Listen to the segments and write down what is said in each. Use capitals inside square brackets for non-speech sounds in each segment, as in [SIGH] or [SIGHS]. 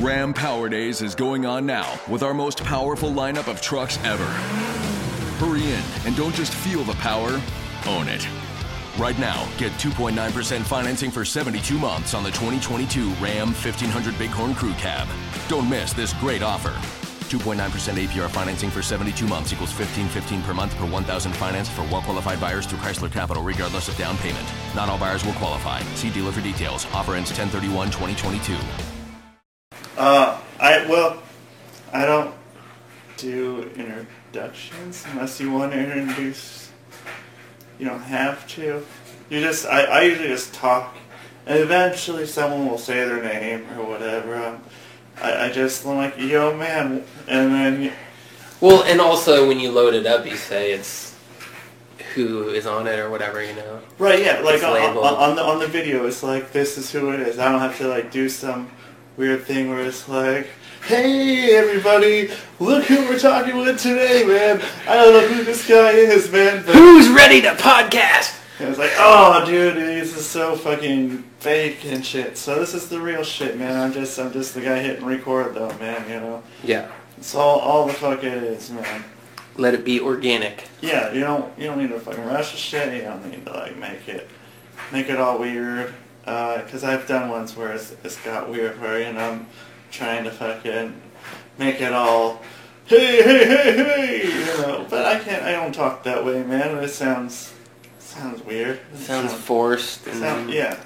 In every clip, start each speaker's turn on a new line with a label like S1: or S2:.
S1: Ram Power Days is going on now with our most powerful lineup of trucks ever. Hurry in and don't just feel the power, own it. Right now, get 2.9% financing for 72 months on the 2022 Ram 1500 Bighorn Crew Cab. Don't miss this great offer. 2.9% APR financing for 72 months equals 1515 per month per 1000 financed for well-qualified buyers through Chrysler Capital regardless of down payment. Not all buyers will qualify. See dealer for details. Offer ends 1031-2022.
S2: Uh, I well, I don't do introductions unless you want to introduce. You don't have to. You just I, I usually just talk, and eventually someone will say their name or whatever. Um, I, I just I'm like yo man, and then you-
S3: Well, and also when you load it up, you say it's who is on it or whatever, you know.
S2: right yeah like on, on, on the on the video it's like this is who it is. I don't have to like do some weird thing where it's like. Hey everybody! Look who we're talking with today, man. I don't know who this guy is, man. But
S3: Who's ready to podcast?
S2: And it's like, oh, dude, this is so fucking fake and shit. So this is the real shit, man. I'm just, I'm just the guy hitting record, though, man. You know,
S3: Yeah.
S2: it's all, all the fuck it is, man.
S3: Let it be organic.
S2: Yeah, you don't, you don't need to fucking rush the shit. You don't need to like make it, make it all weird. Uh, cause I've done ones where it's, it's got weird, where you know I'm trying to fucking make it all, hey, hey, hey, hey, you know. But I can't, I don't talk that way, man. It sounds, sounds weird. It
S3: Sounds forced and
S2: Sound, yeah.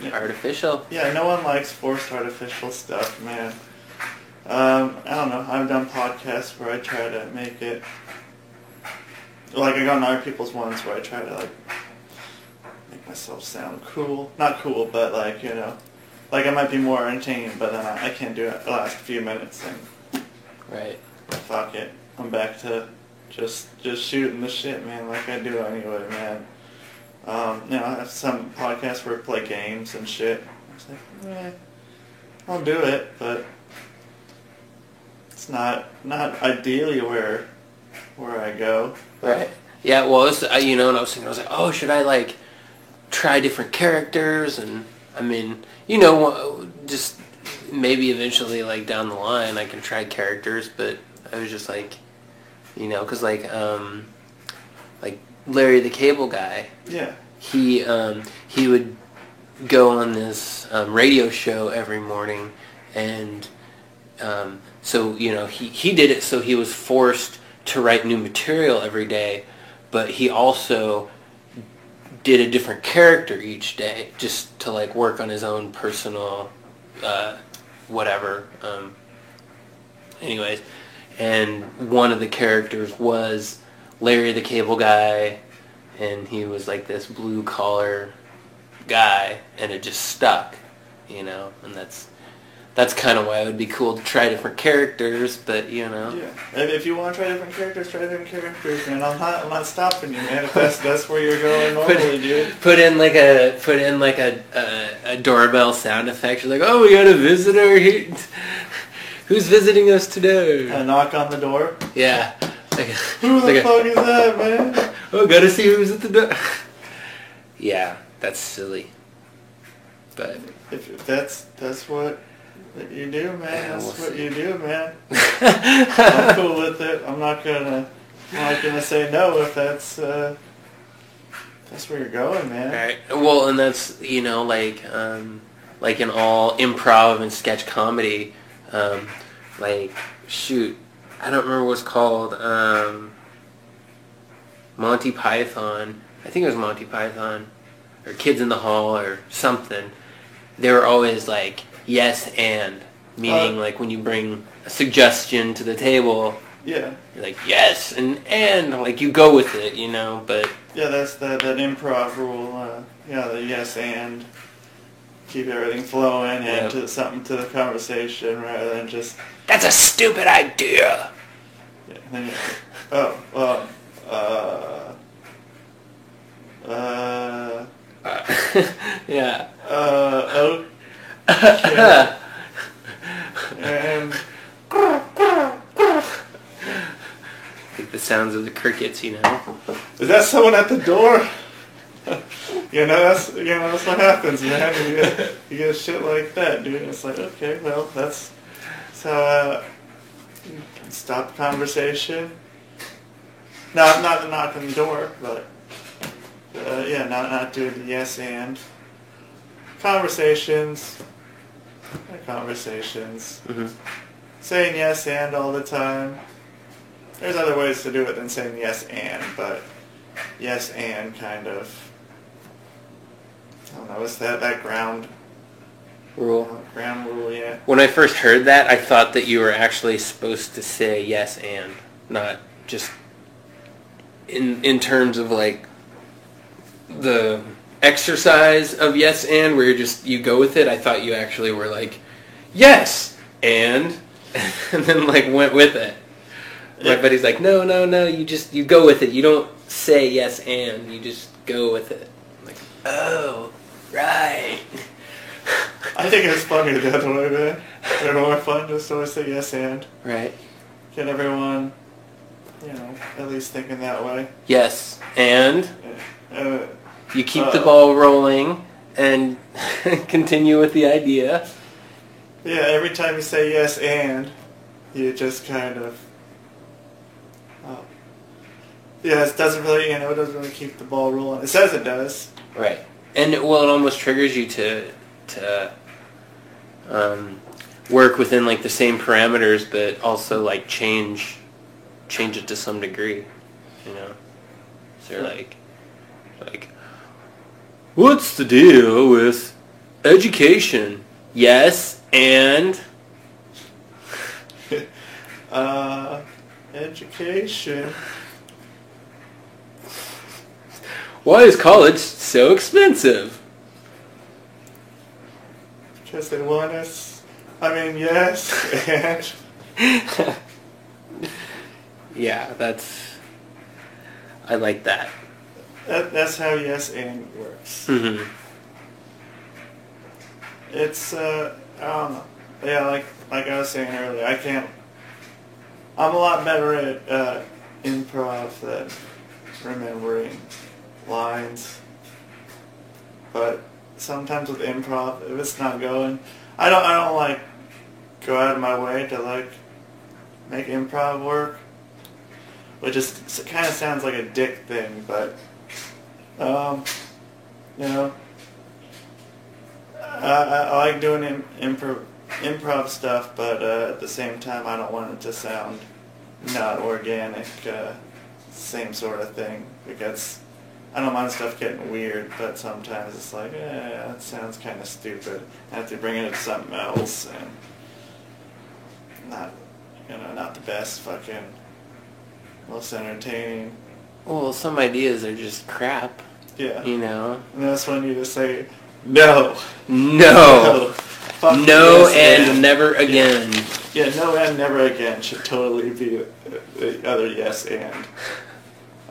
S2: yeah.
S3: artificial.
S2: Yeah, no one likes forced artificial stuff, man. Um, I don't know. I've done podcasts where I try to make it like I got on other people's ones where I try to like make myself sound cool. Not cool, but like you know, like I might be more entertaining, but then I, I can't do it the last few minutes and
S3: Right.
S2: fuck it. I'm back to just just shooting the shit, man, like I do anyway, man. Um, you know, I have some podcasts where I play games and shit. It's like, eh, I'll do it, but it's not not ideally where where I go.
S3: Right. Yeah. Well, it's, uh, you know, and I was thinking, I was like, oh, should I like try different characters? And I mean, you know, just maybe eventually, like down the line, I can try characters. But I was just like, you know, because like, um, like Larry the Cable Guy,
S2: Yeah.
S3: he um, he would go on this um, radio show every morning, and um, so you know he he did it so he was forced to write new material every day, but he also did a different character each day just to like work on his own personal uh, whatever. Um, anyways, and one of the characters was Larry the Cable Guy, and he was like this blue collar guy, and it just stuck, you know, and that's that's kind of why it would be cool to try different characters, but you know,
S2: Yeah. If, if you want to try different characters, try different characters, man. I'm not I'm not stopping you, man. If that's that's where you're going [LAUGHS]
S3: put,
S2: dude.
S3: put in like a put in like a, a a doorbell sound effect. You're like, oh, we got a visitor. He, who's visiting us today?
S2: A knock on the door.
S3: yeah. Like,
S2: Who the
S3: like a-
S2: fuck is that, man? [LAUGHS]
S3: oh, gotta see who's at the door. [LAUGHS] yeah, that's silly. But
S2: If, if that's that's what you do, man.
S3: Yeah,
S2: that's
S3: we'll
S2: what
S3: see.
S2: you do, man. [LAUGHS] I'm cool with it. I'm not gonna I'm not gonna say no if that's uh, if that's where you're going, man.
S3: Right. Well, and that's you know like um, like in all improv and sketch comedy, um, like shoot, I don't remember what's called um, Monty Python. I think it was Monty Python or Kids in the Hall or something. They were always like yes and meaning
S2: Uh,
S3: like when you bring a suggestion to the table,
S2: Yeah.
S3: you're like yes and and like you go with it, you know. But
S2: Yeah, that's that that improv rule. Uh, yeah, the yes and. keep everything flowing
S3: Yep.
S2: and to something to the conversation rather than just
S3: That's a stupid idea.
S2: yeah, then you- oh well uh uh [LAUGHS]
S3: yeah.
S2: uh oh and
S3: the sounds of the crickets, you know.
S2: is that someone at the door? [LAUGHS] you know that's you know that's what happens, man. You get, you get shit like that, dude. It's like okay, well that's so uh, stop conversation. No, not the knock on the door, but uh, yeah, not not doing the yes and conversations. [LAUGHS] Conversations.
S3: hmm
S2: Saying yes and all the time. There's other ways to do it than saying yes and, but yes and kind of. I don't know. What's that? That ground
S3: Rule.
S2: ground rule? Yeah.
S3: When I first heard that, I thought that you were actually supposed to say yes and, not just in in terms of like the exercise of yes and, where you just you go with it. I thought you actually were like yes and, [LAUGHS] and then like went with it. My
S2: Yeah.
S3: buddy's like, no, no, no. You just you go with it. You don't say yes and. You just go with it. I'm like, oh, right. [LAUGHS]
S2: I think it's funnier the other way, man. They're more fun just to always say yes and.
S3: Right.
S2: Get everyone, you know, at least thinking that way.
S3: Yes, and.
S2: Uh,
S3: you keep the
S2: Uh,
S3: ball rolling and [LAUGHS] continue with the idea.
S2: yeah, every time you say yes and, you just kind of. Oh. Yeah, it doesn't really, you know, it doesn't really keep the ball rolling. It says it does.
S3: Right. And well, it almost triggers you to to um, work within like the same parameters, but also like change change it to some degree. You know. So you're like like what's the deal with education? Yes, and [LAUGHS]
S2: Uh, education.
S3: why is college so expensive?
S2: Because they want us. I mean, yes, and. [LAUGHS]
S3: Yeah, that's I like that.
S2: That, that's how yes and works.
S3: hmm
S2: It's uh I don't know. Yeah, like like I was saying earlier, I can't. I'm a lot better at uh, improv than remembering lines. But sometimes with improv, if it's not going, I don't I don't like go out of my way to like make improv work. Which is kind of sounds like a dick thing, but um, you know, I, I, I like doing im- improv, improv stuff, but uh, at the same time, I don't want it to sound not organic. Uh, same sort of thing because I don't mind stuff getting weird, but sometimes it's like, eh, that sounds kind of stupid. I have to bring it to something else and not, you know, not the best fucking most entertaining.
S3: Well, some ideas are just crap,
S2: Yeah.
S3: you know.
S2: And that's when you just say, no.
S3: No. [LAUGHS]
S2: Fuck
S3: No
S2: yes
S3: and never again.
S2: Yeah, no and never again should totally be the other yes and.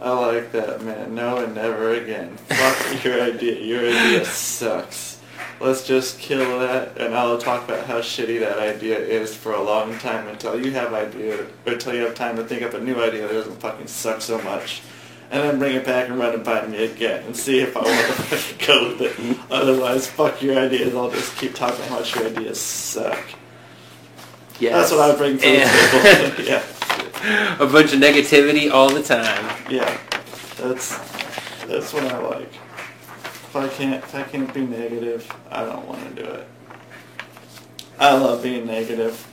S2: I like that, man. No and never again. Fuck [LAUGHS] your idea. Your idea sucks. Let's just kill that, and I'll talk about how shitty that idea is for a long time until you have idea, or until you have time to think up a new idea that doesn't fucking suck so much, and then bring it back and run it by me again and see if I want to fucking go with it. Otherwise, fuck your ideas. I'll just keep talking how much your ideas suck.
S3: Yes.
S2: That's what I bring to the table. [LAUGHS] [LAUGHS] yeah.
S3: A bunch of negativity all the time.
S2: Yeah, that's that's what I like. If I can't if I can't be negative, I don't want to do it. I love being negative.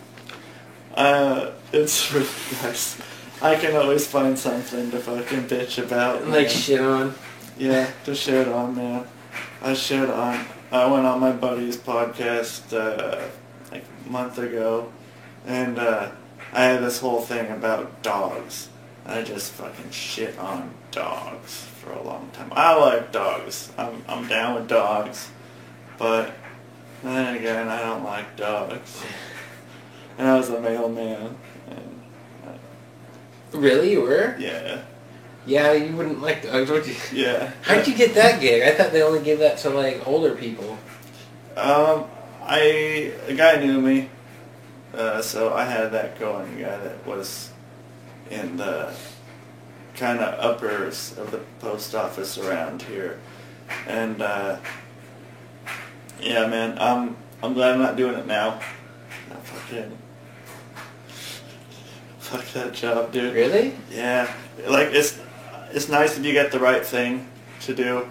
S2: Uh, it's [LAUGHS] really nice. I can always find something to fucking bitch about.
S3: Like shit on.
S2: Yeah, to shit on, man. I shit on. I went on my buddy's podcast uh, like a month ago, and uh, I had this whole thing about dogs. I just fucking shit on dogs for a long time. I like dogs. I'm I'm down with dogs, but then again, I don't like dogs. And I was a mailman. And uh,
S3: Really, you were?
S2: yeah,
S3: Yeah, you wouldn't like dogs, would you?
S2: yeah. [LAUGHS]
S3: How'd you get that gig? I thought they only give that to like older people.
S2: Um, I a guy knew me, uh, so I had that going. A guy that was in the kind of uppers of the post office around here, and uh, yeah, man, I'm I'm glad I'm not doing it now. I fucking fuck that job, dude.
S3: Really?
S2: Yeah, like it's it's nice if you get the right thing to do,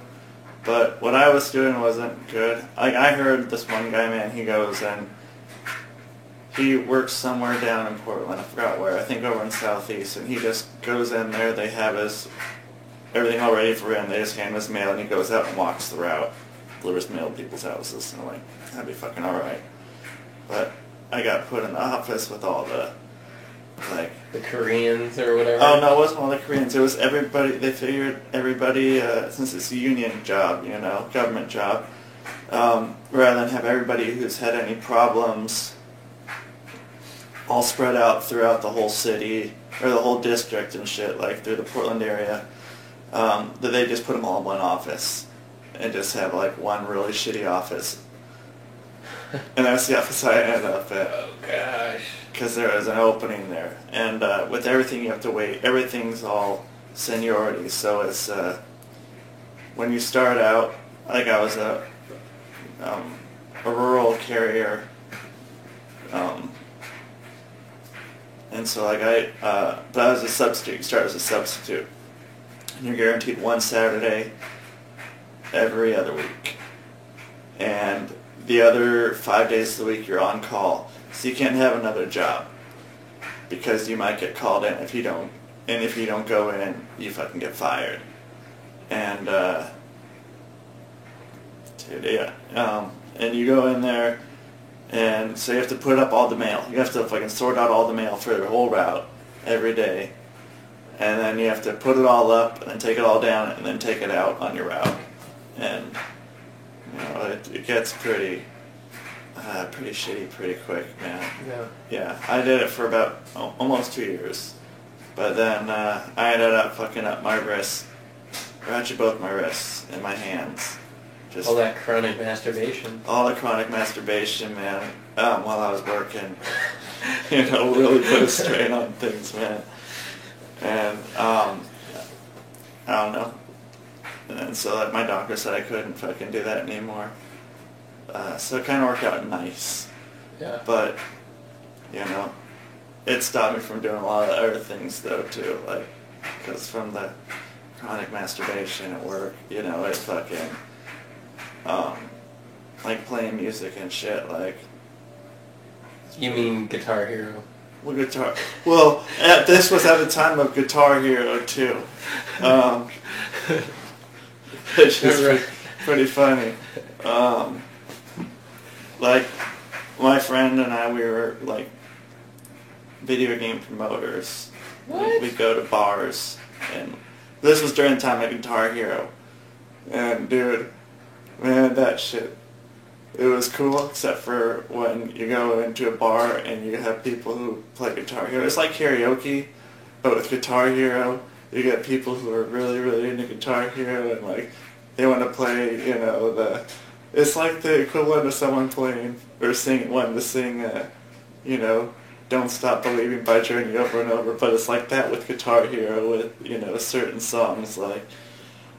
S2: but what I was doing wasn't good. Like I heard this one guy, man, he goes and he works somewhere down in Portland. I forgot where. I think over in Southeast, and he just goes in there. They have his everything all ready for him. They just hand him his mail, and he goes out and walks the route, delivers mail to people's houses. And I'm like, that'd be fucking all right. But I got put in the office with all the like
S3: The Koreans or whatever?
S2: Oh no, it wasn't all the Koreans. It was everybody. They figured everybody, uh, since it's a union job, you know, government job, um, rather than have everybody who's had any problems all spread out throughout the whole city or the whole district and shit, like through the Portland area, um, that they just put them all in one office and just have like one really shitty office. [LAUGHS] and that's the office I ended up at
S3: Oh gosh.
S2: Because there is an opening there. And uh, with everything, you have to wait. Everything's all seniority. So it's uh, when you start out, like I was a um, a rural carrier, um, and so like I, uh, but I was a substitute. You start as a substitute, and you're guaranteed one Saturday every other week, and the other five days of the week you're on call. So you can't have another job because you might get called in if you don't, and if you don't go in, you fucking get fired. And uh, dude, yeah, um, and you go in there, and so you have to put up all the mail. You have to fucking sort out all the mail for the whole route every day, and then you have to put it all up, and then take it all down, and then take it out on your route, and you know it, it gets pretty. Uh, pretty shitty pretty quick, man.
S3: Yeah.
S2: Yeah, I did it for about oh, almost two years, but then uh, I ended up fucking up my wrists, or actually both my wrists and my hands. Just
S3: All that chronic masturbation.
S2: all the chronic masturbation, man. Um, while I was working, [LAUGHS] you know, really put a strain on things, man. And um, I don't know. And so like, my doctor said I couldn't fucking do that anymore. Uh, so it kind of worked out nice.
S3: Yeah.
S2: But, you know, it stopped me from doing a lot of other things though too, like, because from the chronic masturbation at work, you know, it fucking, um, like playing music and shit, like,
S3: You mean Guitar Hero?
S2: well, guitar, well, at, this was at the time of Guitar Hero too, um, [LAUGHS] which is
S3: Right.
S2: pretty funny. Um, like, my friend and I, we were like video game promoters.
S3: What?
S2: We'd go to bars, and this was during the time of Guitar Hero. And dude, man, that shit, it was cool except for when you go into a bar and you have people who play Guitar Hero. It's like karaoke, but with Guitar Hero, you get people who are really, really into Guitar Hero and like they want to play, you know, the. It's like the equivalent of someone playing or singing, wanting to sing, uh, you know, "Don't Stop Believing" by Journey over and over. But it's like that with Guitar Hero, with you know certain songs like.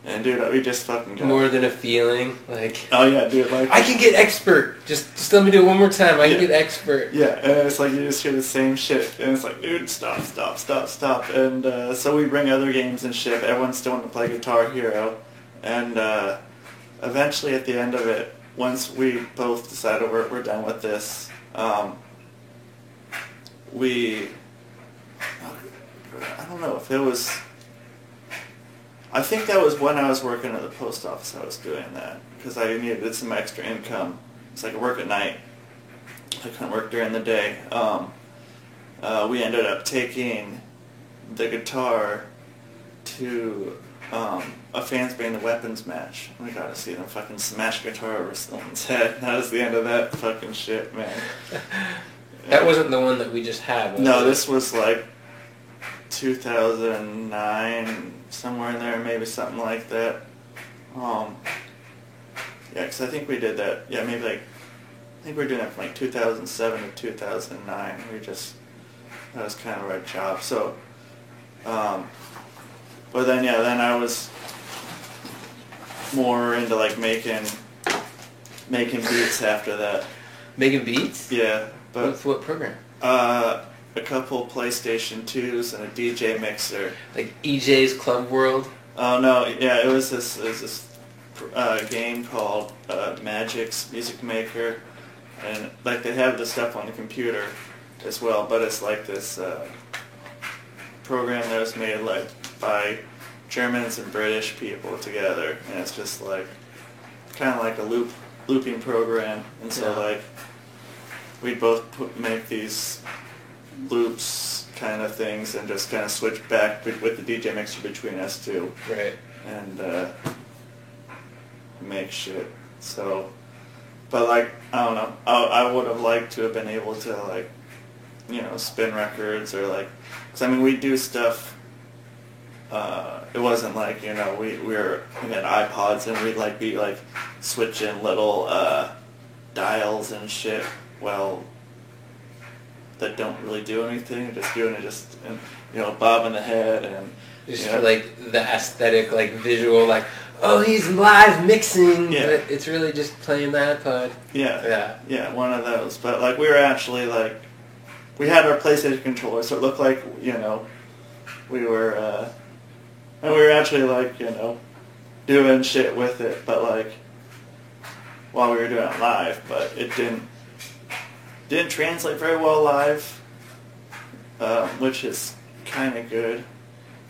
S2: And dude, we just fucking got.
S3: More than a feeling. Like,
S2: Oh yeah, dude, like.
S3: I can get expert. Just, just let me do it one more time. I can get expert.
S2: Yeah, and it's like you just hear the same shit, and it's like, dude, stop, stop, stop, stop. And uh, so we bring other games and shit. Everyone's still wanting to play Guitar Hero, and uh, eventually at the end of it, once we both decided we're, we're done with this, um, we, I don't know if it was, I think that was when I was working at the post office. I was doing that because I needed some extra income. Like I work at night. I couldn't work during the day. Um, uh, we ended up taking the guitar to um, a fans band the weapons match. We got to see them fucking smash guitar over someone's head. That was the end of that fucking shit, man. [LAUGHS]
S3: That wasn't the one that we just had.
S2: No,
S3: it?
S2: this was like 2009, somewhere in there, maybe something like that. Um, yeah, 'cause I think we did that. Yeah, maybe like I think we were doing that from like 2007 to 2009. We just that was kind of our job. So, um, but then yeah, then I was more into like making making beats after that.
S3: Making beats.
S2: Yeah, but
S3: With what program?
S2: uh, a couple PlayStation 2s and a DJ mixer.
S3: Like eJay's Clubworld.
S2: Oh no, yeah, it was this it was this uh, game called uh, Magix Music Maker, and like they have the stuff on the computer as well, but it's like this uh, program that was made like by Germans and British people together, and it's just like kind of like a loop looping program, and so
S3: Yeah.
S2: like we'd both put, make these loops kind of things and just kind of switch back with the DJ mixer between us two
S3: Right.
S2: and uh, make shit. So, but like I don't know, I, I would have liked to have been able to like, you know, spin records or like, cause I mean we do stuff. Uh, it wasn't like you know we we were we had iPods and we'd like be like switching little uh, dials and shit. Well, that don't really do anything. Just doing it just and you know bobbing the head and
S3: Just
S2: you know,
S3: for like the aesthetic, like visual, like oh he's live mixing,
S2: Yeah.
S3: but it's really just playing the iPod.
S2: Yeah.
S3: Yeah.
S2: Yeah, one of those. But like we were actually like we had our PlayStation controller, so it looked like, you know, we were uh and we were actually like, you know, doing shit with it, but like while we were doing it live, but it didn't didn't translate very well live. Um, which is kind of good.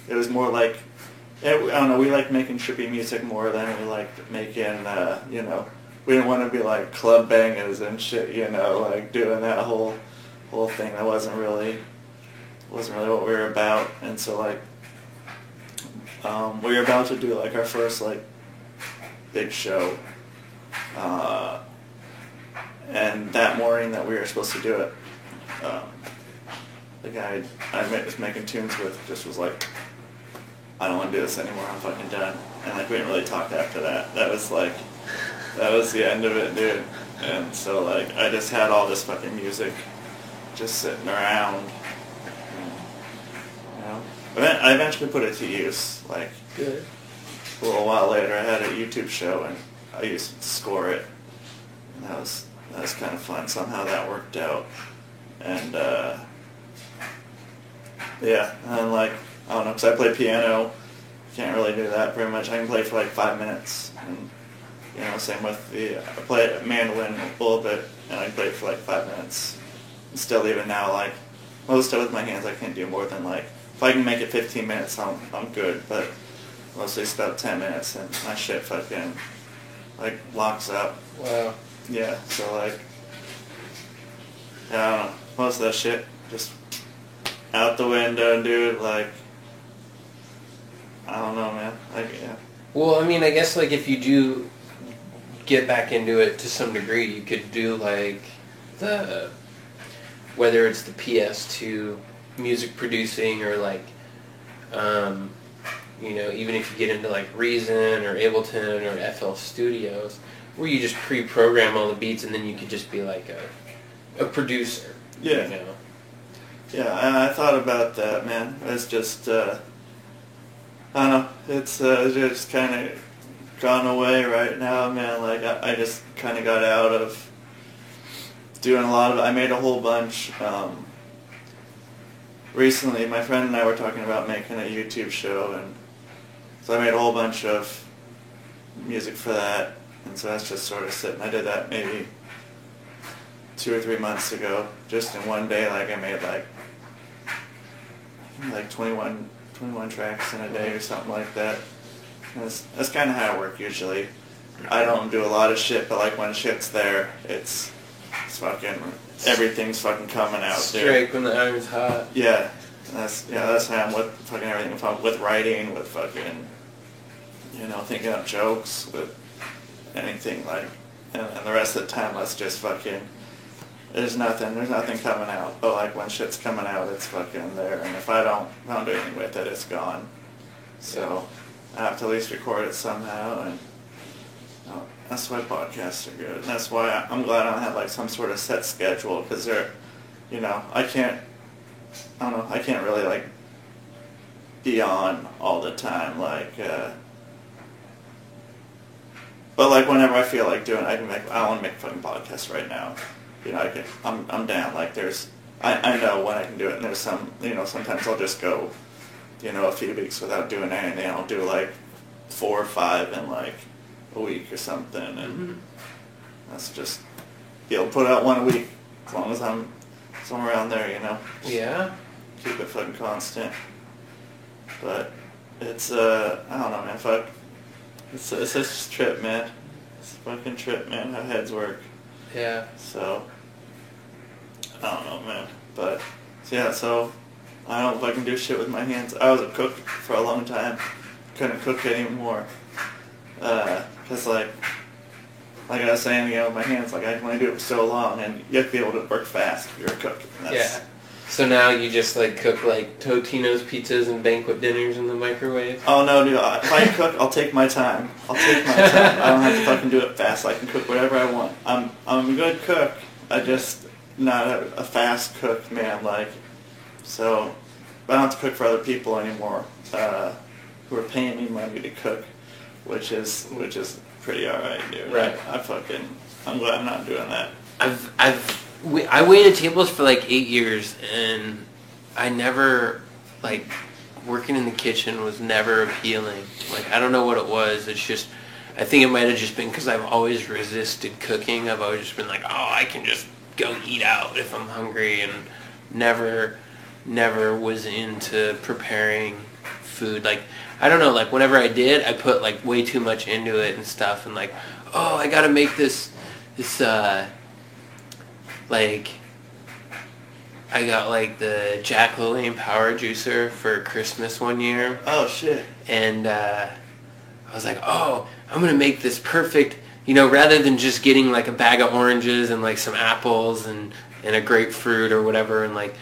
S2: It was more like yeah, I don't know. We like making trippy music more than we liked making, uh, you know, we didn't want to be like club bangers and shit, you know, like doing that whole whole thing. That wasn't really wasn't really what we were about. And so like, um, we were about to do like our first like big show, uh, and that morning that we were supposed to do it, um, the guy I was making tunes with just was like, I don't want to do this anymore. I'm fucking done. And like we didn't really talk after that. That was like, that was the end of it, dude. And so like I just had all this fucking music just sitting around. and, You know, but then I eventually put it to use. Like
S3: Good.
S2: a little while later, I had a YouTube show and I used to score it. And that was that was kind of fun. Somehow that worked out. And uh, yeah, and like I don't know, because I play piano. Can't really do that very much. I can play for like five minutes, and you know, same with the I play mandolin a little bit, and I play it for like five minutes. And still, even now, like most stuff with my hands, I can't do more than like if I can make it 15 minutes, I'm I'm good. But mostly it's about 10 minutes, and my shit fucking like locks up.
S3: Wow.
S2: Yeah, so like, yeah, I don't know. Most of that shit just out the window, dude. Like, I don't know, man. Like, yeah.
S3: Well, I mean, I guess like if you do get back into it to some degree, you could do like the whether it's the PS2 music producing or like um, you know even if you get into like Reason or Ableton or FL Studios, where you just pre-program all the beats and then you could just be like a a producer.
S2: Yeah.
S3: You know.
S2: Yeah, I thought about that, man. It's just, uh, I don't know. It's uh, just kind of gone away right now, man. Like I, I just kind of got out of doing a lot of. I made a whole bunch. Um, recently, my friend and I were talking about making a YouTube show, and so I made a whole bunch of music for that, and so that's just sort of sitting. I did that maybe two or three months ago, just in one day. Like I made like like 21, 21 tracks in a day or something like that. That's, that's kind of how I work usually. I don't do a lot of shit, but like when shit's there, it's it's fucking everything's fucking coming out, dude.
S3: Strike when the iron's hot.
S2: Yeah, that's yeah, that's how I'm with fucking everything. With, with writing, with fucking you know, thinking up jokes with anything like, and, and the rest of the time let's just fucking. There's nothing. There's nothing coming out. But like when shit's coming out, it's fucking there. And if I don't, if I don't do anything with it, it's gone. So I have to at least record it somehow, and that's why podcasts are good. And that's why I'm glad I don't have like some sort of set schedule because they're, you know, I can't. I don't know. I can't really like be on all the time. Like, uh, but like whenever I feel like doing, I can make. I want to make fucking podcast right now. You know, I can. I'm I'm down. Like, there's. I I know when I can do it, and there's some. You know, sometimes I'll just go. You know, a few weeks without doing anything. I'll do like four or five in like a week or something, and that's just be able to put out one a week as long as I'm somewhere around there. You know
S3: Yeah.
S2: keep it fucking constant. But it's uh I don't know man, fuck. It's it's just a trip, man. It's a fucking trip, man. How heads work.
S3: Yeah.
S2: So I don't know, man. But so yeah, so I don't fucking do shit with my hands. I was a cook for a long time. Couldn't cook anymore. Uh, cause like like I was saying, you know, my hands, like I can only do it for so long, and you have to be able to work fast if you're a cook.
S3: Yeah. So now you just like cook like Totino's pizzas and banquet dinners in the microwave.
S2: Oh no, dude! I- If I [LAUGHS] cook, I'll take my time. I'll take my time. I don't have to fucking do it fast. I can cook whatever I want. I'm I'm a good cook. I just not a, a fast cook, man. Like, so I don't have to cook for other people anymore. Uh, who are paying me money to cook, which is which is pretty alright, dude.
S3: Right.
S2: I, I fucking I'm glad I'm not doing that.
S3: I've I've we, I waited tables for like eight years, and I never like working in the kitchen was never appealing. Like I don't know what it was. It's just I think it might have just been because I've always resisted cooking. I've always just been like, oh, I can just go eat out if I'm hungry, and never never was into preparing food. Like I don't know. Like whenever I did, I put like way too much into it and stuff, and like, oh, I got to make this this. uh like I got like the Jack LaLanne power juicer for Christmas one year
S2: Oh shit.
S3: and uh, I was like, oh, I'm gonna make this perfect. You know, rather than just getting like a bag of oranges and like some apples and and a grapefruit or whatever and like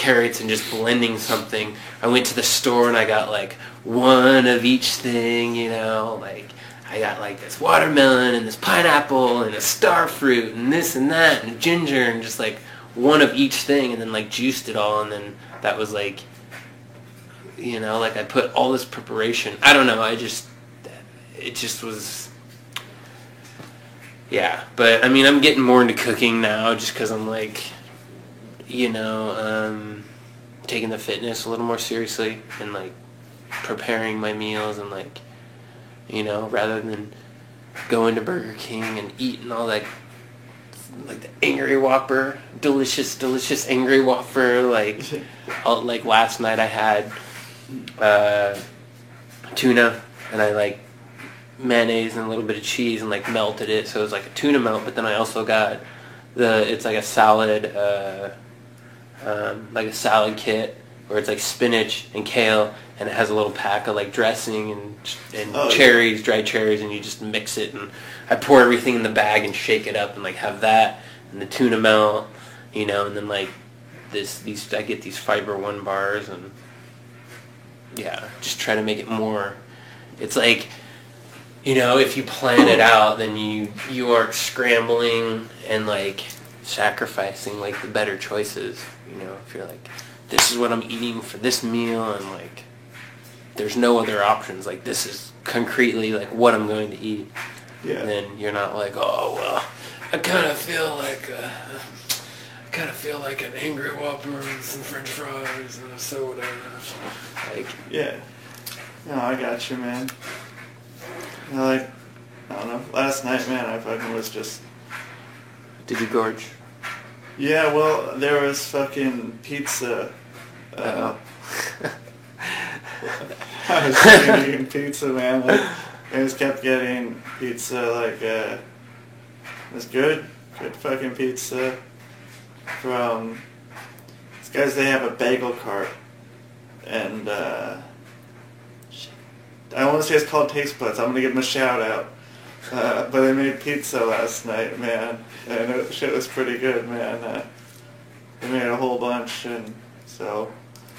S3: carrots and just blending something, I went to the store and I got like one of each thing. You know, like I got like this watermelon and this pineapple and a star fruit and this and that and ginger and just like one of each thing and then like juiced it all and then that was like you know like i put all this preparation i don't know i just it just was yeah but i mean i'm getting more into cooking now just because i'm like you know um taking the fitness a little more seriously and like preparing my meals and like you know rather than going to burger king and eating all that like the angry whopper delicious delicious angry whopper like [LAUGHS] all, like last night i had uh, tuna and I like mayonnaise and a little bit of cheese and like melted it. So it was like a tuna melt but then I also got the it's like a salad uh, um, like a salad kit where it's like spinach and kale and it has a little pack of like dressing and and
S2: Oh, yeah.
S3: cherries dried cherries and you just mix it and I pour everything in the bag and shake it up and like have that and the tuna melt you know and then like this these I get these fiber one bars and yeah, just try to make it more. It's like, you know, if you plan it out, then you you aren't scrambling and like sacrificing like the better choices. You know, if you're like, this is what I'm eating for this meal, and like, there's no other options. Like this is concretely like what I'm going to eat.
S2: Yeah.
S3: Then you're not like, oh well, I kind of feel like. Uh, I kind of feel like an angry Whopper and some French fries and a soda. Like,
S2: Yeah. No, I got you, man. You know, like, I don't know. Last night, man, I fucking was just.
S3: did you gorge?
S2: Yeah, well, there was fucking pizza. Uh, [LAUGHS] I was eating pizza, man. Like, I just kept getting pizza. Like, uh, it was good. Good fucking pizza from these guys. They have a bagel cart, and uh. I want to say it's called Taste Buds. I'm gonna give them a shout out. Uh, but I made pizza last night, man, and it, shit was pretty good, man. Uh, they made a whole bunch, and so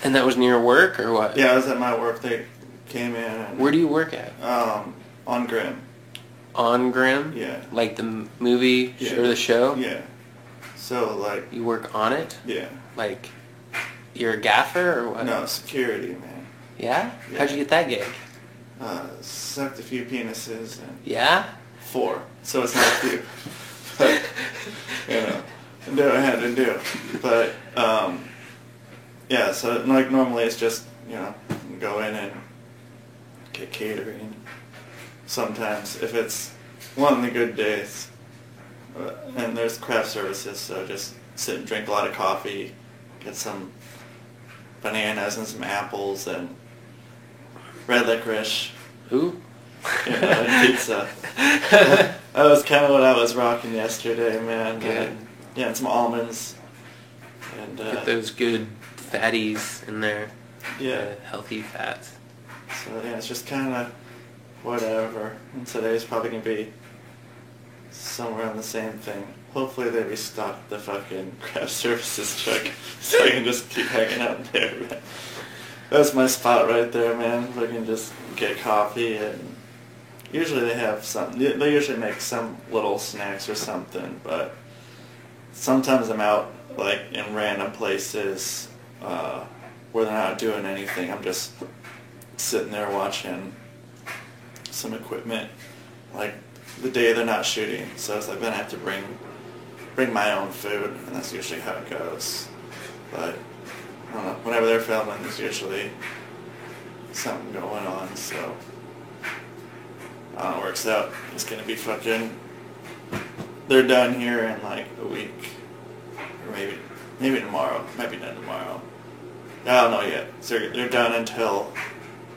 S3: And that was near work or what?
S2: yeah, I was at my work. They came in and
S3: Where do you work at?
S2: um on Grimm.
S3: On Grimm?
S2: Yeah.
S3: Like the movie
S2: Yeah.
S3: or the show?
S2: Yeah. So like
S3: You work on it?
S2: yeah,
S3: Like you're a gaffer or what?
S2: no security, man.
S3: Yeah?
S2: Yeah.
S3: How'd you get that gig?
S2: Uh, sucked a few penises and
S3: Yeah?
S2: four, so it's not a few. but you know, do what I had to do. But um, yeah, so like normally it's just you know go in and get catering. Sometimes if it's one of the good days, uh, and there's craft services, so just sit and drink a lot of coffee, get some bananas and some apples and red licorice
S3: Who? [LAUGHS]
S2: pizza. that was kind of what I was rocking yesterday, man.
S3: Good.
S2: And, yeah, and some almonds. And uh,
S3: Get those good fatties in there.
S2: yeah,
S3: Uh, healthy fats.
S2: so yeah, it's just kind of whatever. And today's probably gonna be somewhere on the same thing. Hopefully they restock the fucking [LAUGHS] craft services truck so I can just keep hanging out there. That's my spot right there, man. We can just get coffee and usually they have some. They they usually make some little snacks or something, but sometimes I'm out like in random places uh, where they're not doing anything. I'm just sitting there watching some equipment, like the day they're not shooting. So it's like then I have to bring bring my own food, and that's usually how it goes. But I don't know. Whenever they're filming, there's usually something going on. So I. It works out. It's gonna be fucking. They're done here in like a week, or maybe maybe tomorrow. Might be done tomorrow. I don't know yet. So they're, they're done until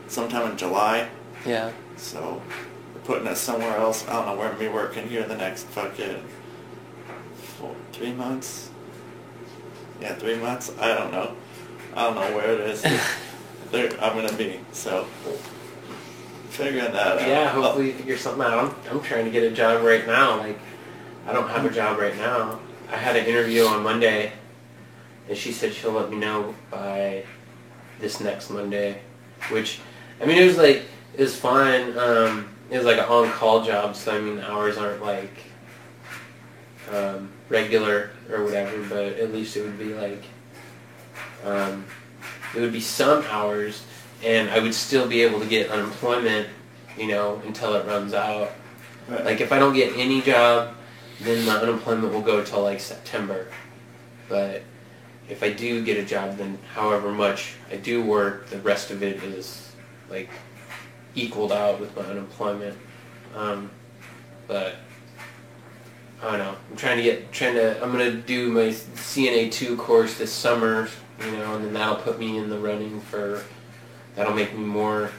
S2: sometime in July.
S3: Yeah.
S2: So we're putting it somewhere else. I don't know where gonna be working here the next fucking four, three months. Yeah, three months. I don't know. I don't know where it is. [LAUGHS] there, I'm gonna be. So figuring that out.
S3: Yeah, hopefully you figure something out. I'm, I'm trying to get a job right now. Like, I don't have a job right now. I had an interview on Monday, and she said she'll let me know by this next Monday. Which, I mean, it was like it was fine. Um, it was like an on-call job, so I mean, the hours aren't like um, regular or whatever. But at least it would be like um, it would be some hours, and I would still be able to get unemployment, you know, until it runs out.
S2: Right.
S3: Like if I don't get any job, then my unemployment will go till like September. But if I do get a job, then however much I do work, the rest of it is like equaled out with my unemployment. Um, but I don't know. I'm trying to get trying to. I'm gonna do my CNA two course this summer, you know, and then that'll put me in the running for. That'll make me more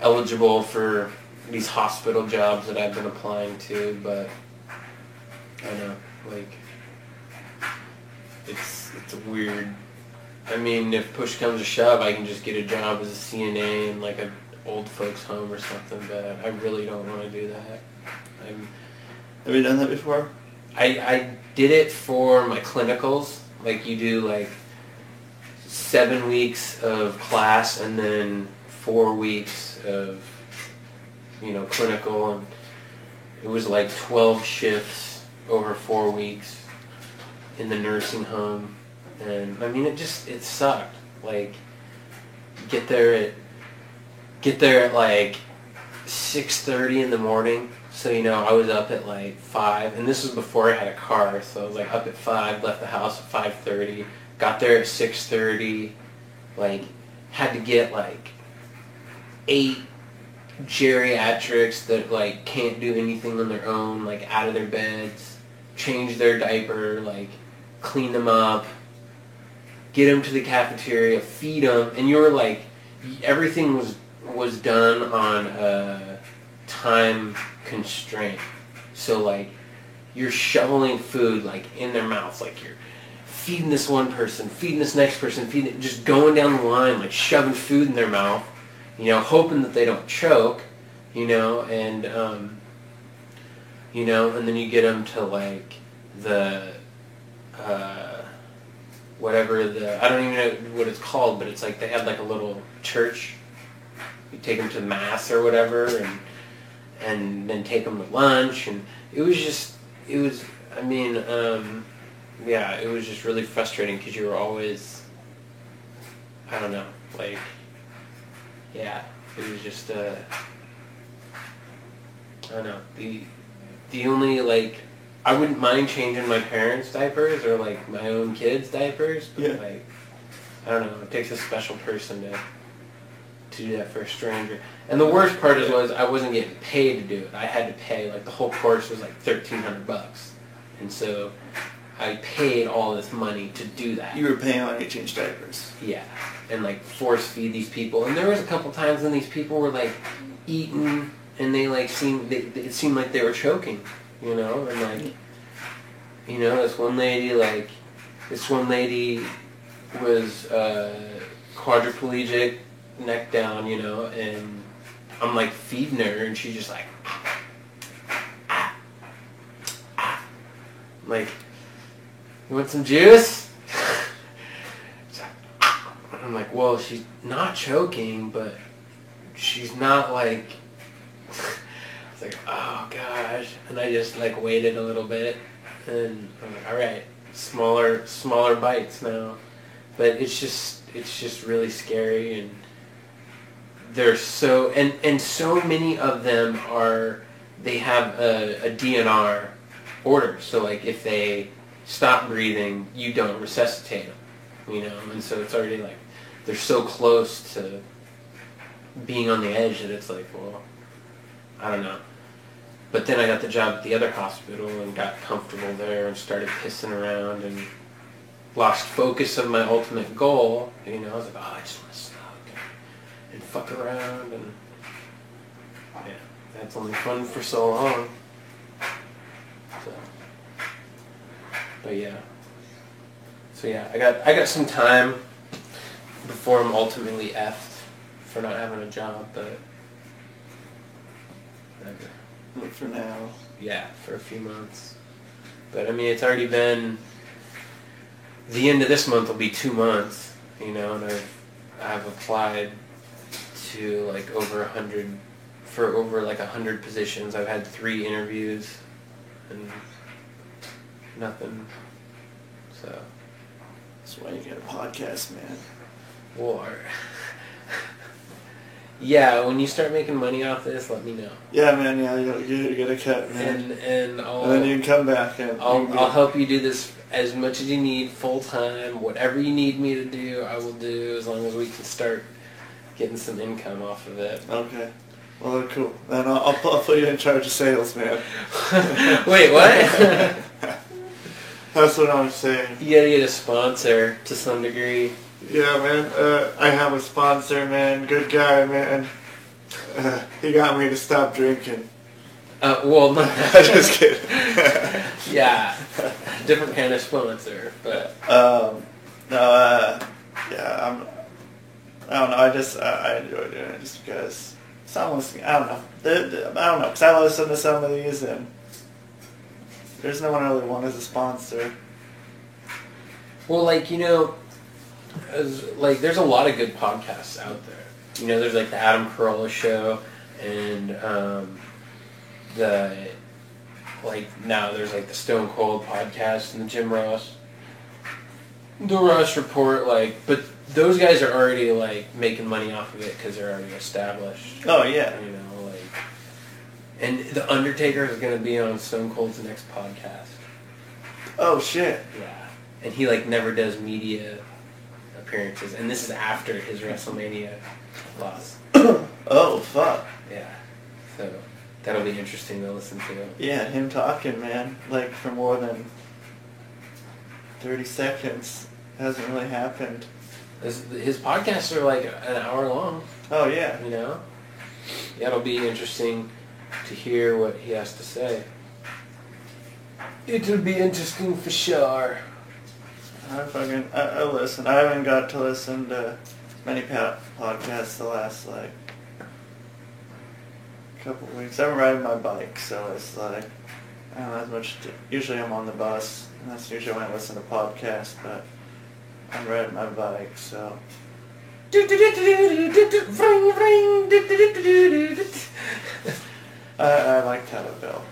S3: eligible for these hospital jobs that I've been applying to, but I don't know, like it's it's weird. I mean, if push comes to shove, I can just get a job as a CNA in like an old folks home or something, but I really don't want to do that. I'm
S2: Have you done that before?
S3: I, I did it for my clinicals. Like you do like seven weeks of class and then four weeks of you know clinical and it was like 12 shifts over four weeks in the nursing home. And I mean it just it sucked. Like get there at get there at like 6.30 in the morning. So you know I was up at like 5 and this was before I had a car. So I was like up at 5 left the house at 5.30 got there at 6.30 like had to get like eight geriatrics that like can't do anything on their own like out of their beds change their diaper like clean them up get them to the cafeteria feed them and you were like everything was was done on a time constraint. So like you're shoveling food like in their mouths like you're feeding this one person feeding this next person feeding just going down the line like shoving food in their mouth you know, hoping that they don't choke, you know, and um, you know, and then you get them to like the uh, whatever the I don't even know what it's called, but it's like they had like a little church. You take them to mass or whatever, and and then take them to lunch, and it was just it was. I mean, um, yeah, it was just really frustrating because you were always I don't know, like yeah, it was just uh, I don't know the the only like I wouldn't mind changing my parents' diapers or like my own kids' diapers, but
S2: Yeah.
S3: like I don't know, it takes a special person to to do that for a stranger. And the worst part is was I wasn't getting paid to do it. I had to pay like the whole course was like thirteen hundred bucks, and so I paid all this money to do that.
S2: You were paying money to change diapers.
S3: Yeah, and like force feed these people. And there was a couple times when these people were like eating, and they like seemed they, it seemed like they were choking, you know, and like you know this one lady like this one lady was uh, quadriplegic, neck down, you know, and I'm like feeding her, and she's just like. Ah, ah, ah. Like, you want some juice? [LAUGHS] I'm like, well, she's not choking, but she's not like. [LAUGHS] It's like, oh gosh, and I just like waited a little bit, and I'm like, all right, smaller, smaller bites now, but it's just, it's just really scary, and they're so, and and so many of them are, they have a, a DNR order, so like if they stop breathing, you don't resuscitate them, you know, and so it's already like they're so close to being on the edge that it's like, well, I don't know. But then I got the job at the other hospital and got comfortable there and started pissing around and lost focus of my ultimate goal. You know, I was like, oh, I just want to smoke and fuck around and yeah, that's only fun for so long. So, but yeah. So yeah, I got I got some time before I'm ultimately effed for not having a job, but.
S2: But for now,
S3: yeah, for a few months. But I mean, it's already been the end of this month will be two months, you know, and I've I've applied to like over a hundred for over like a hundred positions. I've had three interviews and nothing. So
S2: that's why you get a podcast, man.
S3: war. [LAUGHS] yeah, when you start making money off this, let me know.
S2: Yeah, man. Yeah, you, you get a cut, man.
S3: And and I'll
S2: And then you can come back and
S3: I'll, I'll help you do this as much as you need, full time. Whatever you need me to do, I will do as long as we can start getting some income off of it.
S2: Okay. Well, cool. Then I'll, I'll, put, I'll put you in charge of sales, man. [LAUGHS]
S3: Wait, what? [LAUGHS]
S2: That's what I'm saying.
S3: you gotta get a sponsor to some degree.
S2: Yeah, man. Uh, I have a sponsor, man. Good guy, man. Uh, he got me to stop drinking.
S3: Uh, well, [LAUGHS] not I
S2: Just kidding. [LAUGHS]
S3: yeah, different kind of sponsor, but
S2: um, no, uh, yeah, I'm. I don't know. I just I, I enjoy doing it just because almost I don't know. I don't know because I listen to some of these and there's no one I really want as a sponsor.
S3: Well, like you know, as, like there's a lot of good podcasts out there. You know, there's like the Adam Carolla show, and um, the like now there's like the Stone Cold podcast and the Jim Ross, the Ross Report. Like, but those guys are already like making money off of it because they're already established.
S2: Oh yeah.
S3: You know, like, and the Undertaker is gonna be on Stone Cold's next podcast.
S2: Oh shit.
S3: Yeah. And he like never does media appearances, and this is after his WrestleMania loss. [COUGHS]
S2: Oh fuck.
S3: Yeah. So that'll be interesting to listen to.
S2: Yeah, him talking, man, like for more than thirty seconds hasn't really happened.
S3: His, his podcasts are like an hour long,
S2: Oh yeah.
S3: you know. Yeah, it'll be interesting to hear what he has to say. It'll be interesting for sure.
S2: I fucking I, I listen. I haven't got to listen to many pa- podcasts the last like couple weeks. I'm riding my bike, so it's like I don't know as much. To, usually I'm on the bus, and that's usually when I listen to podcasts. But I'm riding my bike, so. I, I like Tattletale.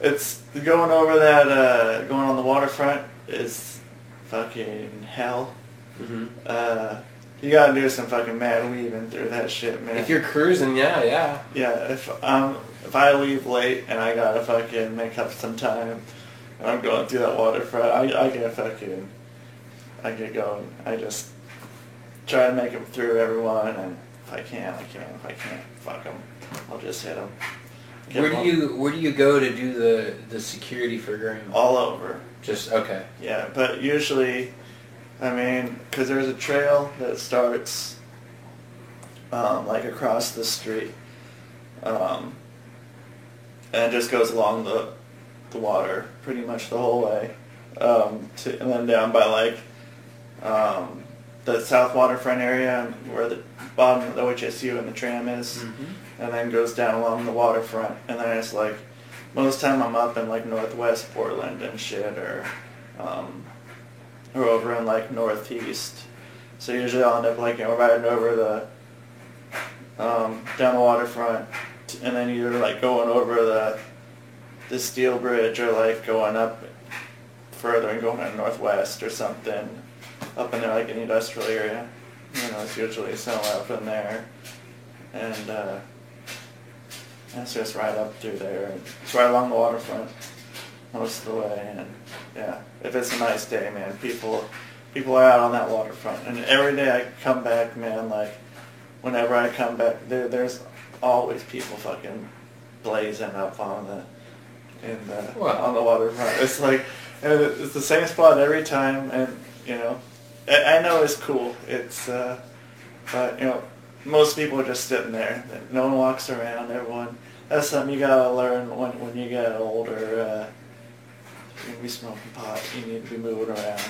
S2: It's going over that, uh, going on the waterfront is fucking hell.
S3: hmm
S2: Uh, you gotta do some fucking mad weaving through that shit, man.
S3: If you're cruising, yeah, yeah.
S2: yeah, if um if I leave late and I gotta fucking make up some time, and I'm going through that waterfront, I I get fucking, I get going. I just try to make it through everyone, and if I can, I can. If I can't, fuck them. I'll just hit them.
S3: Where do you where do you go to do the the security for Grimm?
S2: All over.
S3: Just okay.
S2: Yeah, but usually, I mean, because there's a trail that starts um, like across the street, um, and it just goes along the the water pretty much the whole way, um, to, and then down by like um, the south waterfront area where the bottom of the OHSU and the tram is, and then goes down along the waterfront, and then it's like most time I'm up in like northwest Portland and shit, or um, or over in like northeast. So usually I'll end up like you know riding over the um, down the waterfront, and then you're like going over the the steel bridge or like going up further and going northwest or something up in there like an industrial area. You know, it's usually somewhere up in there, and uh, that's just right up through there. And it's right along the waterfront most of the way, and yeah, if it's a nice day, man, people people are out on that waterfront, and every day I come back, man, like whenever I come back, there there's always people fucking blazing up on the in the
S3: Wow.
S2: on the waterfront. It's like it's the same spot every time, and you know, I, I know it's cool. It's uh, but you know, most people are just sitting there. No one walks around. Everyone. That's something you gotta learn when when you get older. Uh, you're gonna be smoking pot. You need to be moving around.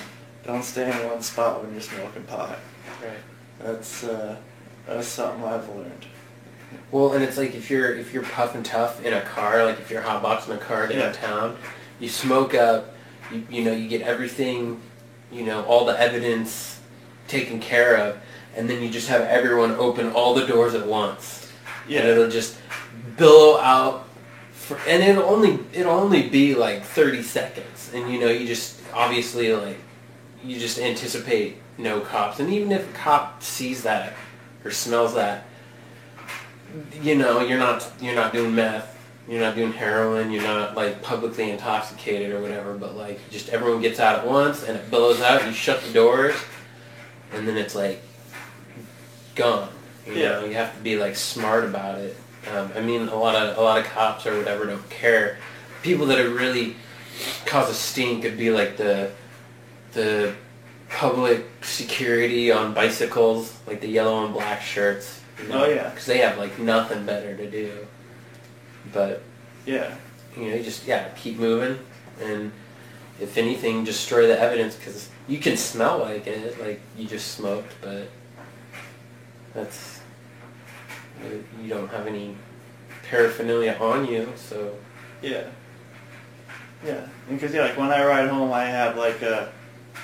S2: Don't stay in one spot when you're smoking pot.
S3: Right.
S2: That's uh, that's something I've learned.
S3: Well, and it's like if you're if you're puffing tough in a car, like if you're hotboxing a car
S2: Yeah.
S3: downtown, you smoke up, you, you know, you get everything, you know, all the evidence taken care of, and then you just have everyone open all the doors at once,
S2: Yeah.
S3: and it'll just billow out, for, and it'll only it'll only be like thirty seconds, and you know, you just obviously like you just anticipate no cops, and even if a cop sees that or smells that you know, you're not you're not doing meth, you're not doing heroin, you're not like publicly intoxicated or whatever, but like just everyone gets out at once and it billows out, you shut the doors and then it's like gone. You
S2: Yeah.
S3: know, you have to be like smart about it. Um, I mean a lot of a lot of cops or whatever don't care. People that are really cause a stink could be like the the public security on bicycles, like the yellow and black shirts. you know,
S2: Oh, yeah.
S3: because they have like nothing better to do. But
S2: Yeah.
S3: you know, you just yeah, keep moving, and if anything, destroy the evidence because you can smell like it, like you just smoked, but that's you- don't have any paraphernalia on you, so
S2: Yeah. Yeah. Because yeah, like when I ride home, I have like a,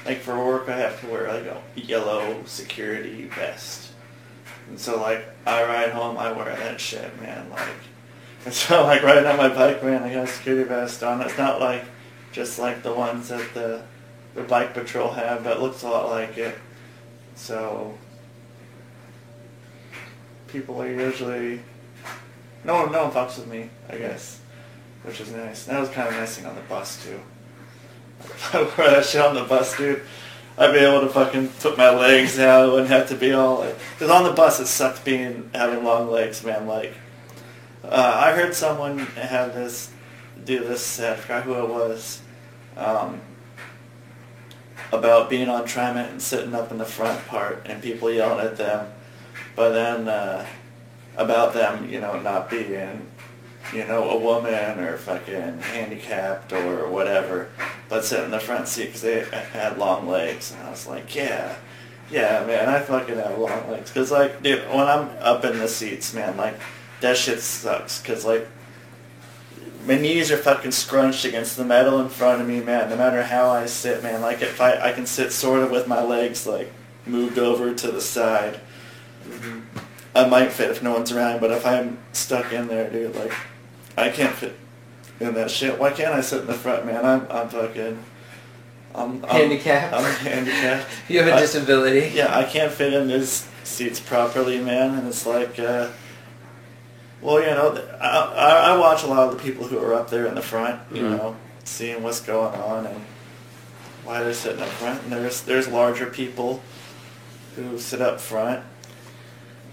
S2: like for work, I have to wear like a yellow security vest. And so like I ride home, I wear that shit, man. Like, [LAUGHS] and so like riding on my bike, man, I got a security vest on. It's not like just like the ones that the the bike patrol have, but it looks a lot like it. So people are usually no one, no one fucks with me, I guess, which is nice. That was kind of missing on the bus too. [LAUGHS] I wore that shit on the bus, dude, I'd be able to fucking put my legs out. I wouldn't have to be all like. Because on the bus, it sucked being having long legs, man. Like, uh, I heard someone have this, do this. I forgot who it was. Um, about being on TriMet and sitting up in the front part and people yelling at them, but then uh, about them, you know, not being, you know, a woman or fucking handicapped or whatever, but sitting in the front seat because they had long legs, and I was like, yeah, yeah, man, I fucking have long legs, cause like, dude, when I'm up in the seats, man, like, that shit sucks. Cause like my knees are fucking scrunched against the metal in front of me, man. No matter how I sit, man. Like if I I can sit sort of with my legs like moved over to the side. I might fit if no one's around, but if I'm stuck in there, dude, like I can't fit in that shit. Why can't I sit in the front, man? I'm I'm fucking. I'm, I'm
S3: Handicapped?
S2: I'm handicapped. [LAUGHS]
S3: You have a
S2: I-
S3: disability.
S2: yeah, I can't fit in these seats properly, man, and it's like, uh, well, you know, I, I, watch a lot of the people who are up there in the front, you
S3: Mhm.
S2: know, seeing what's going on and why they're sitting up front. And there's there's larger people who sit up front,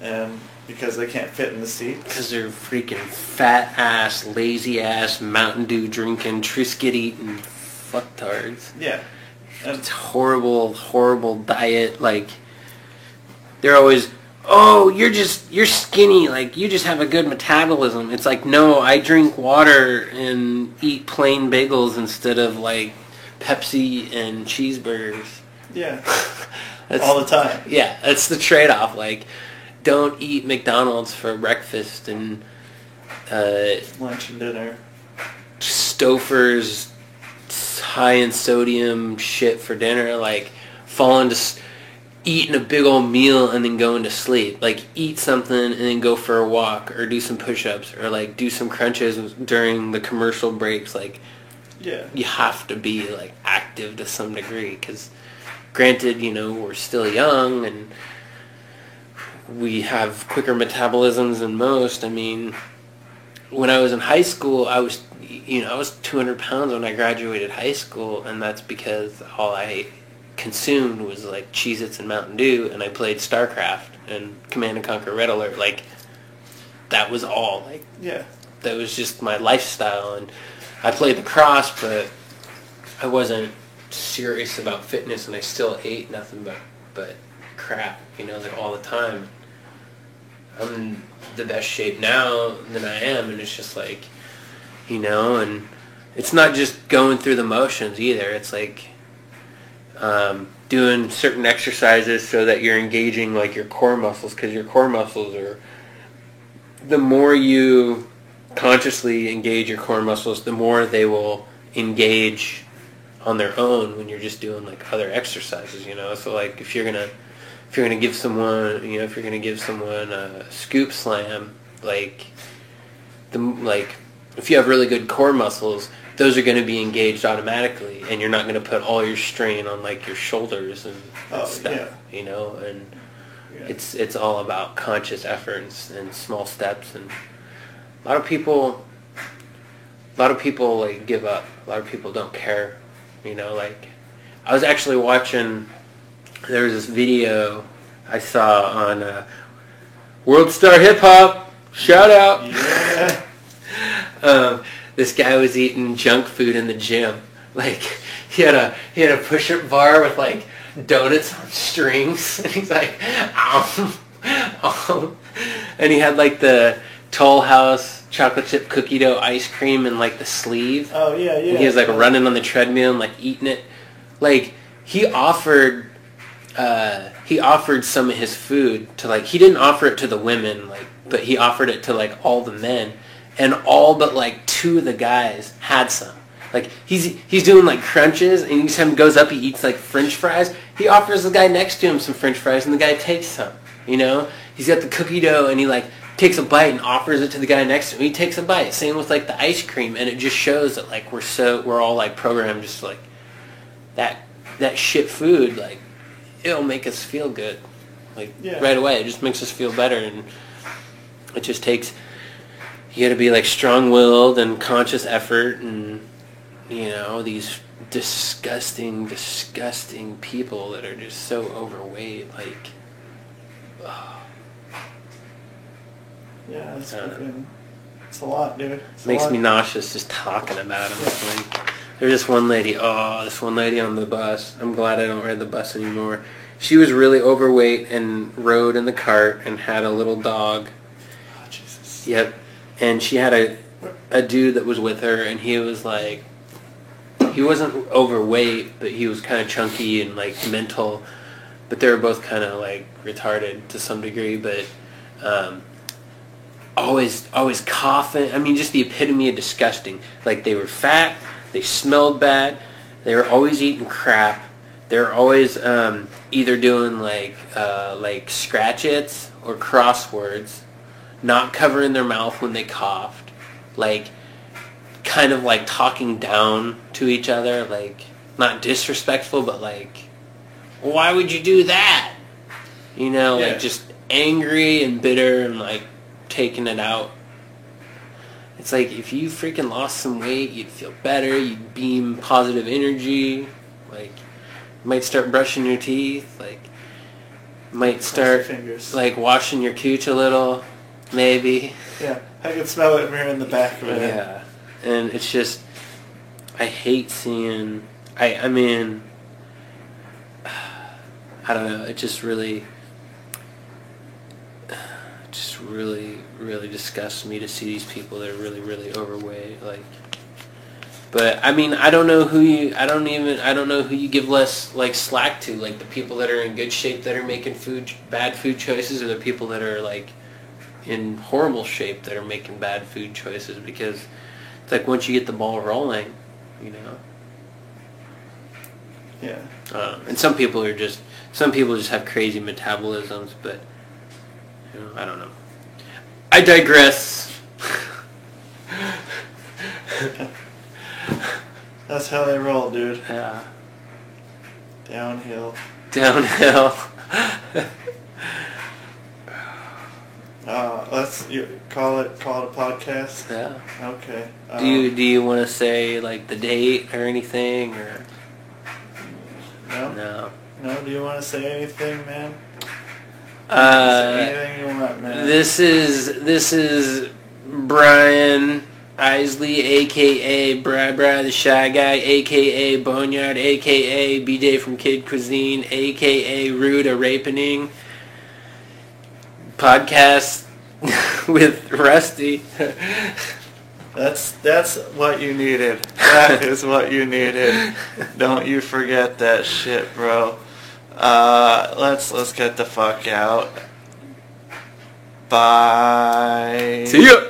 S2: and because they can't fit in the seat.
S3: Because they're freaking fat ass, lazy ass, Mountain Dew drinking, Triscuit eating fucktards.
S2: Yeah, and
S3: It's horrible, horrible diet. Like they're always, oh, you're just you're skinny. Like you just have a good metabolism. It's like no, I drink water and eat plain bagels instead of like Pepsi and cheeseburgers.
S2: yeah, [LAUGHS]
S3: That's,
S2: all the time.
S3: Yeah, that's the trade-off. Like, don't eat McDonald's for breakfast and uh,
S2: Lunch and dinner.
S3: Stouffer's high in sodium shit for dinner. Like, falling to s- eating a big old meal and then going to sleep. Like, eat something and then go for a walk or do some push-ups or like do some crunches during the commercial breaks. Like,
S2: Yeah,
S3: you have to be like active to some degree because granted you know we're still young and we have quicker metabolisms than most. I mean when i was in high school i was you know i was 200 pounds when i graduated high school and that's because all i consumed was like cheez-its and mountain dew and i played starcraft and command and conquer red alert. Like that was all. Like
S2: yeah,
S3: that was just my lifestyle and I played the cross, but I wasn't serious about fitness and I still ate nothing but but crap you know like all the time I'm in the best shape now than I am and it's just like you know and it's not just going through the motions either it's like um, doing certain exercises so that you're engaging like your core muscles because your core muscles are the more you consciously engage your core muscles, the more they will engage on their own when you're just doing like other exercises, you know. So like if you're gonna if you're gonna give someone, you know, if you're gonna give someone a scoop slam, like the like if you have really good core muscles, those are going to be engaged automatically, and you're not going to put all your strain on like your shoulders and, and
S2: Oh,
S3: stuff,
S2: yeah.
S3: you know. And
S2: yeah.
S3: it's it's all about conscious efforts and small steps and a lot of people a lot of people like give up a lot of people don't care you know like i was actually watching there was this video i saw on uh, world star hip hop shout out
S2: yeah. [LAUGHS]
S3: um, this guy was eating junk food in the gym. [LAUGHS] Like he had a he had a push-up bar with like donuts on strings, [LAUGHS] and he's like, and he had like the Toll House chocolate chip cookie dough ice cream in like the sleeve.
S2: Oh yeah, yeah.
S3: And he was like running on the treadmill and like eating it. Like he offered uh, he offered some of his food to like he didn't offer it to the women like but he offered it to like all the men and all but like two of the guys had some. Like he's he's doing like crunches and each time he goes up he eats like french fries. He offers the guy next to him some french fries and the guy takes some you know? He's got the cookie dough and he like takes a bite and offers it to the guy next to him. He takes a bite. Same with like the ice cream and it just shows that like we're so we're all like programmed just like that that shit food like it'll make us feel good like
S2: Yeah.
S3: right away it just makes us feel better and it just takes you got to be like strong-willed and conscious effort and you know these disgusting disgusting people that are just so overweight like
S2: Yeah, it's
S3: Uh.
S2: It's a lot, dude. It's
S3: makes
S2: lot.
S3: me nauseous just talking about them like there's this one lady oh this one lady on the bus i'm glad i don't ride the bus anymore she was really overweight and rode in the cart and had a little dog
S2: Oh, Jesus.
S3: Yep. And she had a a dude that was with her, and he was like, he wasn't overweight, but he was kind of chunky and like mental. But they were both kind of like retarded to some degree. But um, always always coughing. I mean, just the epitome of disgusting. Like they were fat, they smelled bad, they were always eating crap. They were always um, either doing like uh, like scratch-its or crosswords, not covering their mouth when they coughed, like kind of like talking down to each other, like not disrespectful, but like, why would you do that? You know,
S2: Yeah.
S3: like just angry and bitter and like taking it out. It's like if you freaking lost some weight, you'd feel better. You'd beam positive energy. Like, might start brushing your teeth. Like, might start like washing your cooch a little, maybe.
S2: Yeah, I can smell it from here in the back of it.
S3: Yeah, and it's just I hate seeing. I I mean, [SIGHS] I don't know. It just really, just really, really disgusts me to see these people that are really, really overweight. Like, but I mean, I don't know who you. I don't even. I don't know who you give less like slack to. Like the people that are in good shape that are making food bad food choices, or the people that are like in horrible shape that are making bad food choices because it's like once you get the ball rolling, you know.
S2: Yeah.
S3: Uh, and some people are just some people just have crazy metabolisms, but know, I don't know. I digress. [LAUGHS]
S2: That's how they roll, dude.
S3: Yeah.
S2: Downhill.
S3: Downhill. [LAUGHS]
S2: Uh, let's you, call it call it a podcast.
S3: yeah.
S2: Okay.
S3: Do you
S2: Um,
S3: do you want to say like the date or anything or
S2: no?
S3: no?
S2: No. Do you want to say anything, man?
S3: Uh,
S2: say anything you want.
S3: This is this is Bryan Isley, aka Bri Bri the Shy Guy, aka Boneyard, aka BJ from Kid Cuisine, aka Rude a Rapening. Podcast [LAUGHS] with Rusty.
S2: That's that's what you needed. That is what you needed. [LAUGHS] Don't you forget that shit, bro. Uh, let's let's get the fuck out. Bye.
S3: See ya.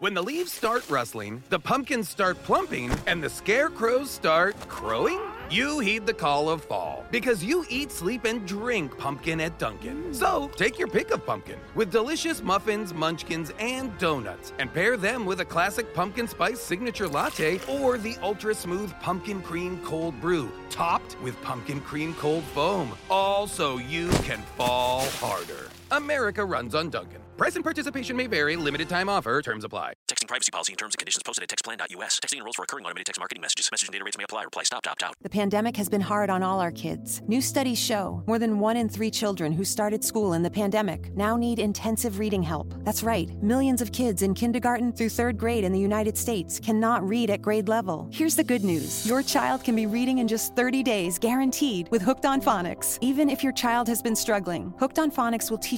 S4: When the leaves start rustling, the pumpkins start plumping, and the scarecrows start crowing, you heed the call of fall because you eat, sleep, and drink pumpkin at Dunkin'. Mm. So take your pick of pumpkin with delicious muffins, munchkins, and donuts, and pair them with a classic pumpkin spice signature latte or the ultra smooth pumpkin cream cold brew, topped with pumpkin cream cold foam. All so you can fall harder. America runs on Dunkin'. Price and participation may vary. Limited time offer. Terms apply.
S5: Texting privacy policy and terms and conditions posted at textplan.us. Texting enrolls for recurring automated text marketing messages. Message and data rates may apply. Reply stop, opt out.
S6: The pandemic has been hard on all our kids. New studies show more than one in three children who started school in the pandemic now need intensive reading help. That's right, millions of kids in kindergarten through third grade in the United States cannot read at grade level. Here's the good news your child can be reading in just 30 days, guaranteed, with Hooked on Phonics. Even if your child has been struggling, Hooked on Phonics will teach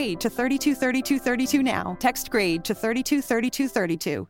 S6: grade to 323232 now. Text grade to 323232.